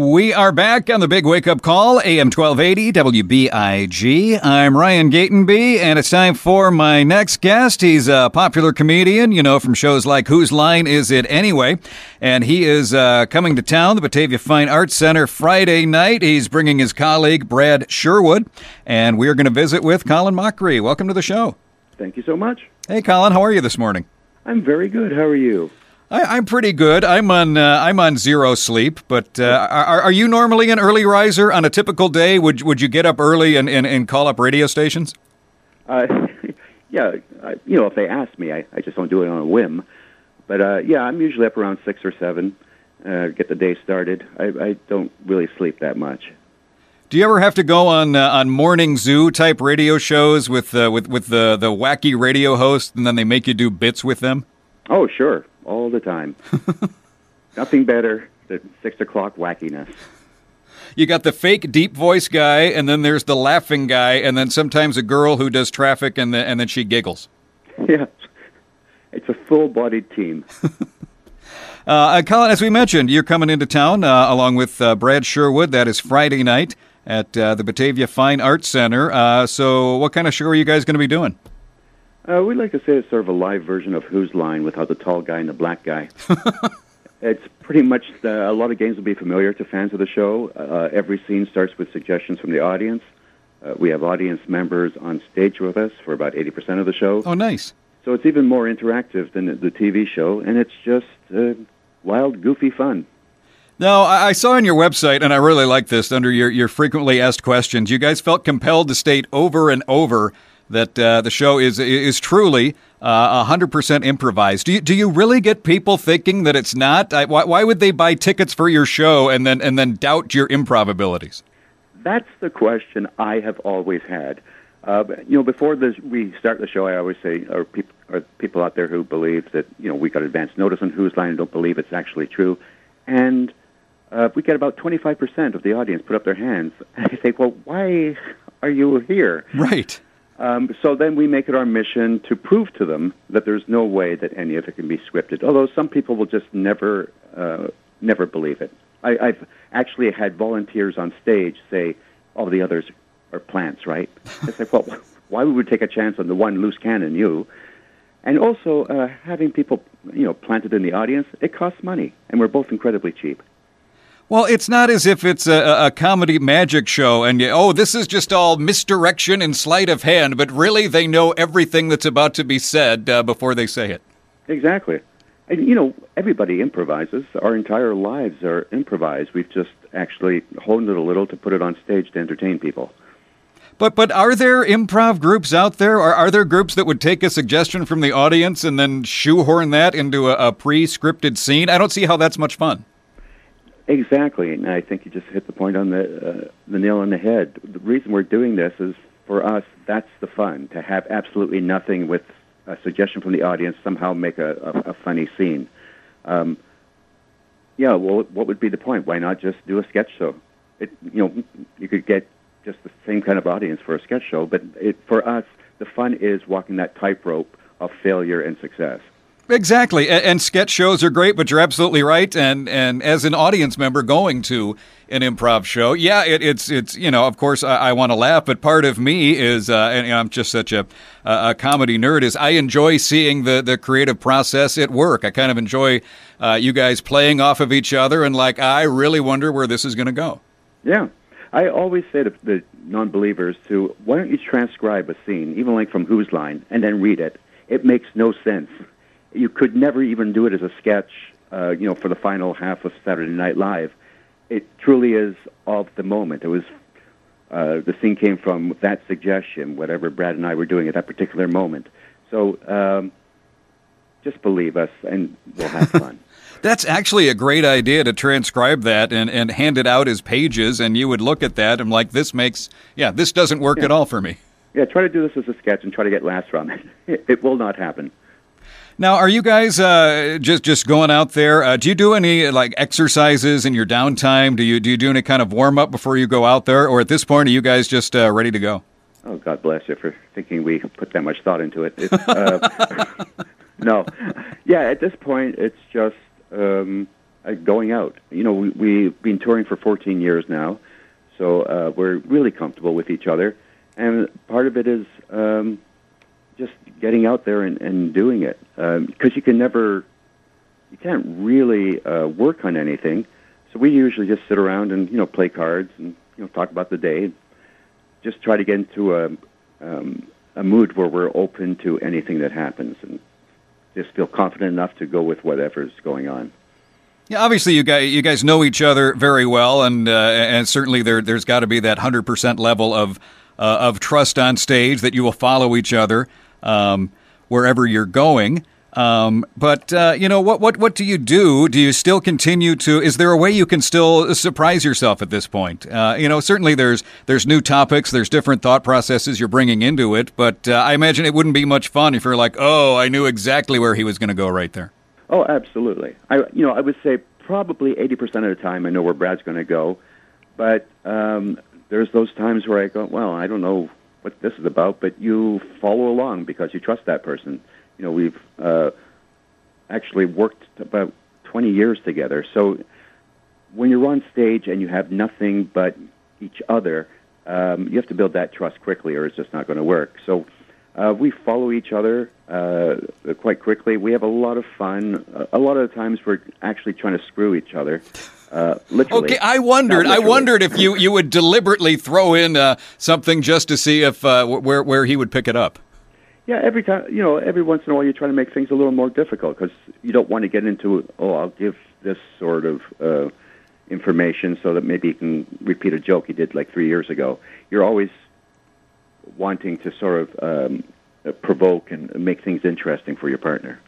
We are back on the big wake up call, AM 1280 WBIG. I'm Ryan Gatenby, and it's time for my next guest. He's a popular comedian, you know, from shows like Whose Line Is It Anyway? And he is uh, coming to town, the Batavia Fine Arts Center, Friday night. He's bringing his colleague, Brad Sherwood, and we are going to visit with Colin Mochrie. Welcome to the show. Thank you so much. Hey, Colin, how are you this morning? I'm very good. How are you? I, am pretty good. I'm on uh, I'm on zero sleep, but uh, are, are you normally an early riser on a typical day? Would would you get up early and, and, and call up radio stations? Uh, yeah, I, you know, if they ask me, I, I just don't do it on a whim. But uh, yeah, I'm usually up around six or seven, uh, get the day started. I, I don't really sleep that much. Do you ever have to go on uh, on morning zoo type radio shows with uh, with with the the wacky radio host, and then they make you do bits with them? Oh, sure all the time. Nothing better than six o'clock wackiness. You got the fake deep voice guy, and then there's the laughing guy, and then sometimes a girl who does traffic, and then and then she giggles. Yeah, it's a full-bodied team. Uh, uh, Colin, as we mentioned, you're coming into town uh, along with uh, Brad Sherwood. That is Friday night at uh, the Batavia Fine Arts Center. Uh, so, what kind of show are you guys going to be doing? Uh, we'd like to say it's sort of a live version of Whose Line without the tall guy and the black guy. it's pretty much the, a lot of games will be familiar to fans of the show. Uh, every scene starts with suggestions from the audience. Uh, we have audience members on stage with us for about 80% of the show. Oh, nice. So it's even more interactive than the TV show, and it's just uh, wild, goofy fun. Now, I saw on your website, and I really like this, under your, your frequently asked questions, you guys felt compelled to state over and over that uh, the show is is truly uh, 100% improvised. Do you, do you really get people thinking that it's not? I, why, why would they buy tickets for your show and then and then doubt your improv abilities? That's the question I have always had. Uh, you know, before this, we start the show, I always say, or people, or people out there who believe that you know we got advance notice on Whose Line and don't believe it's actually true, and uh, we get about 25% of the audience put up their hands. And I think, well, why are you here? Right. Um, so then we make it our mission to prove to them that there's no way that any of it can be scripted. Although some people will just never, uh, never believe it. I, I've actually had volunteers on stage say, "All the others are plants, right?" It's like, well, why would we take a chance on the one loose cannon, you? And also, uh, having people, you know, planted in the audience, it costs money, and we're both incredibly cheap. Well, it's not as if it's a, a comedy magic show and, you, oh, this is just all misdirection and sleight of hand, but really they know everything that's about to be said uh, before they say it. Exactly. And, you know, everybody improvises. Our entire lives are improvised. We've just actually honed it a little to put it on stage to entertain people. But but are there improv groups out there? Or are there groups that would take a suggestion from the audience and then shoehorn that into a, a pre-scripted scene? I don't see how that's much fun. Exactly, and I think you just hit the point on the uh, the nail on the head. The reason we're doing this is for us. That's the fun to have absolutely nothing with a suggestion from the audience somehow make a, a, a funny scene. Um, yeah, well, what would be the point? Why not just do a sketch show? It, you know, you could get just the same kind of audience for a sketch show, but it, for us, the fun is walking that tightrope of failure and success. Exactly, and, and, sketch shows are great, but you're absolutely right. And and as an audience member going to an improv show, yeah, it, it's it's you know, of course, I, I want to laugh, but part of me is, uh, and I'm just such a a comedy nerd, is I enjoy seeing the the creative process at work. I kind of enjoy uh, you guys playing off of each other, and like I really wonder where this is going to go. Yeah. I always say to the non-believers to why don't you transcribe a scene, even like from Whose Line, and then read it. It makes no sense you could never even do it as a sketch, uh, you know, for the final half of Saturday Night Live. It truly is of the moment. It was uh, the scene came from that suggestion, whatever Brad and I were doing at that particular moment. So um, just believe us, and we'll have fun. That's actually a great idea to transcribe that and, and hand it out as pages, and you would look at that and like, this makes, yeah, this doesn't work yeah. at all for me. Yeah, try to do this as a sketch and try to get laughs from it. It will not happen. Now, are you guys uh, just just going out there? Uh, do you do any like exercises in your downtime? Do you do you do any kind of warm up before you go out there, or at this point, are you guys just uh, ready to go? Oh, God bless you for thinking we put that much thought into it. Uh, no, yeah, at this point, it's just um, uh, going out. You know, we, we've been touring for 14 years now, so uh, we're really comfortable with each other. And part of it is um, just getting out there and, and doing it because um, you can never, you can't really uh, work on anything. So we usually just sit around and you know play cards and you know talk about the day. Just try to get into a um, a mood where we're open to anything that happens and just feel confident enough to go with whatever's going on. Yeah, obviously you guys you guys know each other very well, and uh, and certainly there there's got to be that hundred percent level of uh, of trust on stage that you will follow each other um, wherever you're going. Um, but uh, you know what? What what do you do? Do you still continue to? Is there a way you can still surprise yourself at this point? Uh, you know, certainly there's there's new topics, there's different thought processes you're bringing into it. But uh, I imagine it wouldn't be much fun if you're like, oh, I knew exactly where he was going to go right there. Oh, absolutely. I you know I would say probably eighty percent of the time I know where Brad's going to go, but um, there's those times where I go, well, I don't know what this is about, but you follow along because you trust that person you know, we've uh, actually worked about 20 years together. So when you're on stage and you have nothing but each other, um, you have to build that trust quickly, or it's just not going to work. So uh, we follow each other uh, quite quickly. We have a lot of fun. A lot of times, we're actually trying to screw each other. Uh, literally. Okay, I wondered. I wondered if you, you would deliberately throw in uh, something just to see if uh, where where he would pick it up. Yeah, every time, you know, every once in a while you try to make things a little more difficult because you don't want to get into, oh, I'll give this sort of uh, information so that maybe he can repeat a joke he did like three years ago. You're always wanting to sort of um, provoke and make things interesting for your partner.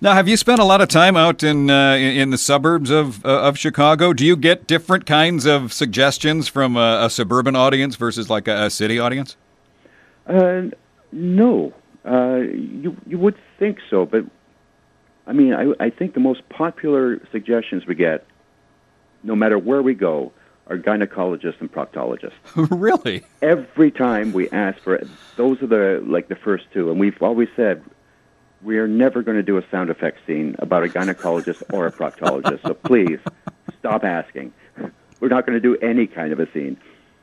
Now, have you spent a lot of time out in uh, in the suburbs of uh, of Chicago? Do you get different kinds of suggestions from a, a suburban audience versus like a, a city audience? Uh, no, uh, you you would think so, but I mean, I, I think the most popular suggestions we get, no matter where we go, are gynecologists and proctologists. really? Every time we ask for it, those are the like the first two, and we've always said we are never going to do a sound effect scene about a gynecologist or a proctologist. So please stop asking. We're not going to do any kind of a scene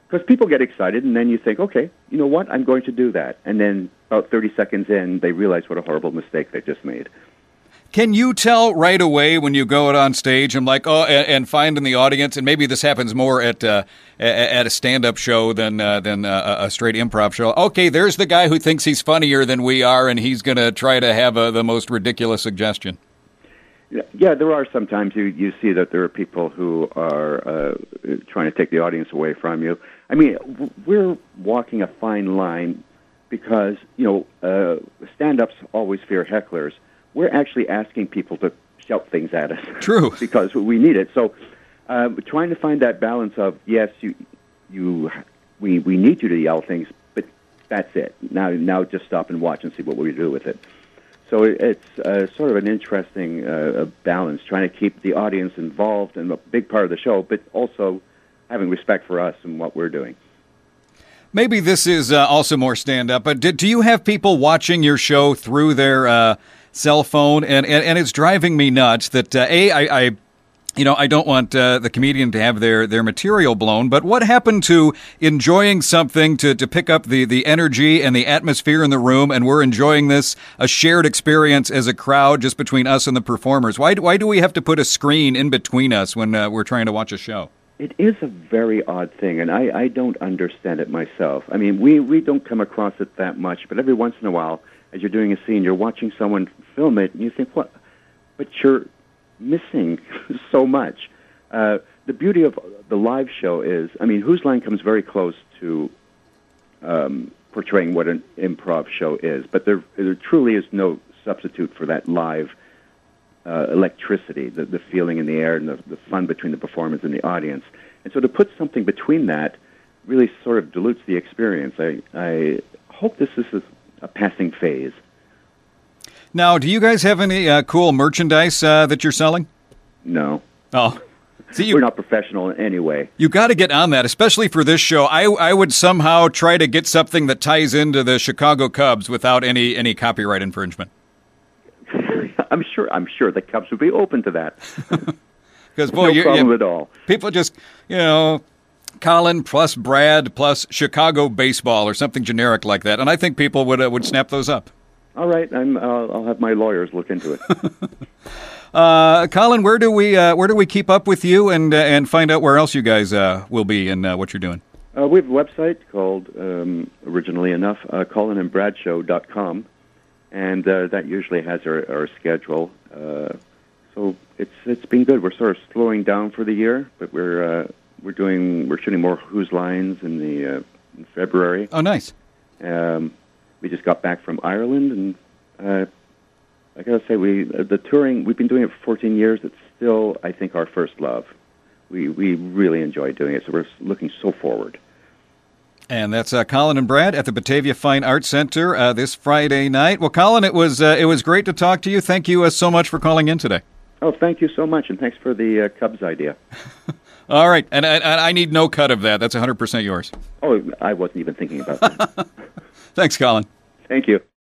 because people get excited, and then you think, okay, you know what, I'm going to do that, and then about 30 seconds in, they realize what a horrible mistake they just made. Can you tell right away when you go out on stage and like oh and, and find in the audience and maybe this happens more at uh, at a stand up show than uh, than uh, a straight improv show. Okay, there's the guy who thinks he's funnier than we are and he's going to try to have a, the most ridiculous suggestion. Yeah, there are sometimes you you see that there are people who are uh, trying to take the audience away from you. I mean, we're walking a fine line because you know uh, stand-ups always fear hecklers. We're actually asking people to shout things at us. True, because we need it. So, uh, trying to find that balance of yes, you you we we need you to yell things, but that's it. Now now just stop and watch and see what we do with it. So it's uh, sort of an interesting uh, balance, trying to keep the audience involved in a big part of the show, but also having respect for us and what we're doing. Maybe this is uh, also more stand up, but did, do you have people watching your show through their uh, cell phone? And, and, and, it's driving me nuts that, uh, A, I, I you know, I don't want uh, the comedian to have their, their material blown, but what happened to enjoying something to, to pick up the, the energy and the atmosphere in the room, and we're enjoying this, a shared experience as a crowd just between us and the performers? Why, why do we have to put a screen in between us when uh, we're trying to watch a show? It is a very odd thing, and I, I don't understand it myself. I mean, we, we don't come across it that much, but every once in a while, as you're doing a scene, you're watching someone film it, and you think, what? But you're missing so much. Uh, the beauty of the live show is, I mean, Whose Line comes very close to um, portraying what an improv show is, but there, there truly is no substitute for that live uh, electricity, the, the feeling in the air, and the, the fun between the performers and the audience. And so to put something between that really sort of dilutes the experience. I, I hope this is a, passing phase. Now, do you guys have any uh, cool merchandise uh, that you're selling? No. Oh. See, you, We're not professional in any way. You got to get on that, especially for this show. I, I would somehow try to get something that ties into the Chicago Cubs without any, any copyright infringement. I'm sure. I'm sure the Cubs would be open to that. Because boy, no you, problem you, at all. people just you know. Colin plus Brad plus Chicago baseball or something generic like that, and I think people would uh, would snap those up. All right, I'm, uh, I'll have my lawyers look into it. Uh, Colin, where do we uh, where do we keep up with you and uh, and find out where else you guys uh, will be and uh, what you're doing? Uh, we have a website called, um, originally enough, uh, colinandbradshow.com, and uh, that usually has our, our schedule. Uh, so it's it's been good. We're sort of slowing down for the year, but we're uh, we're doing we're shooting more Whose Lines in the uh, in February. Oh, nice. Um, we just got back from Ireland, and uh, I gotta say, we uh, the touring we've been doing it for 14 years. It's still, I think, our first love. We we really enjoy doing it, so we're looking so forward. And that's uh, Colin and Brad at the Batavia Fine Arts Center uh, this Friday night. Well, Colin, it was uh, it was great to talk to you. Thank you uh, so much for calling in today. Oh, thank you so much, and thanks for the uh, Cubs idea. All right, and, and I need no cut of that. That's 100% yours. Oh, I wasn't even thinking about that. Thanks, Colin. thank you.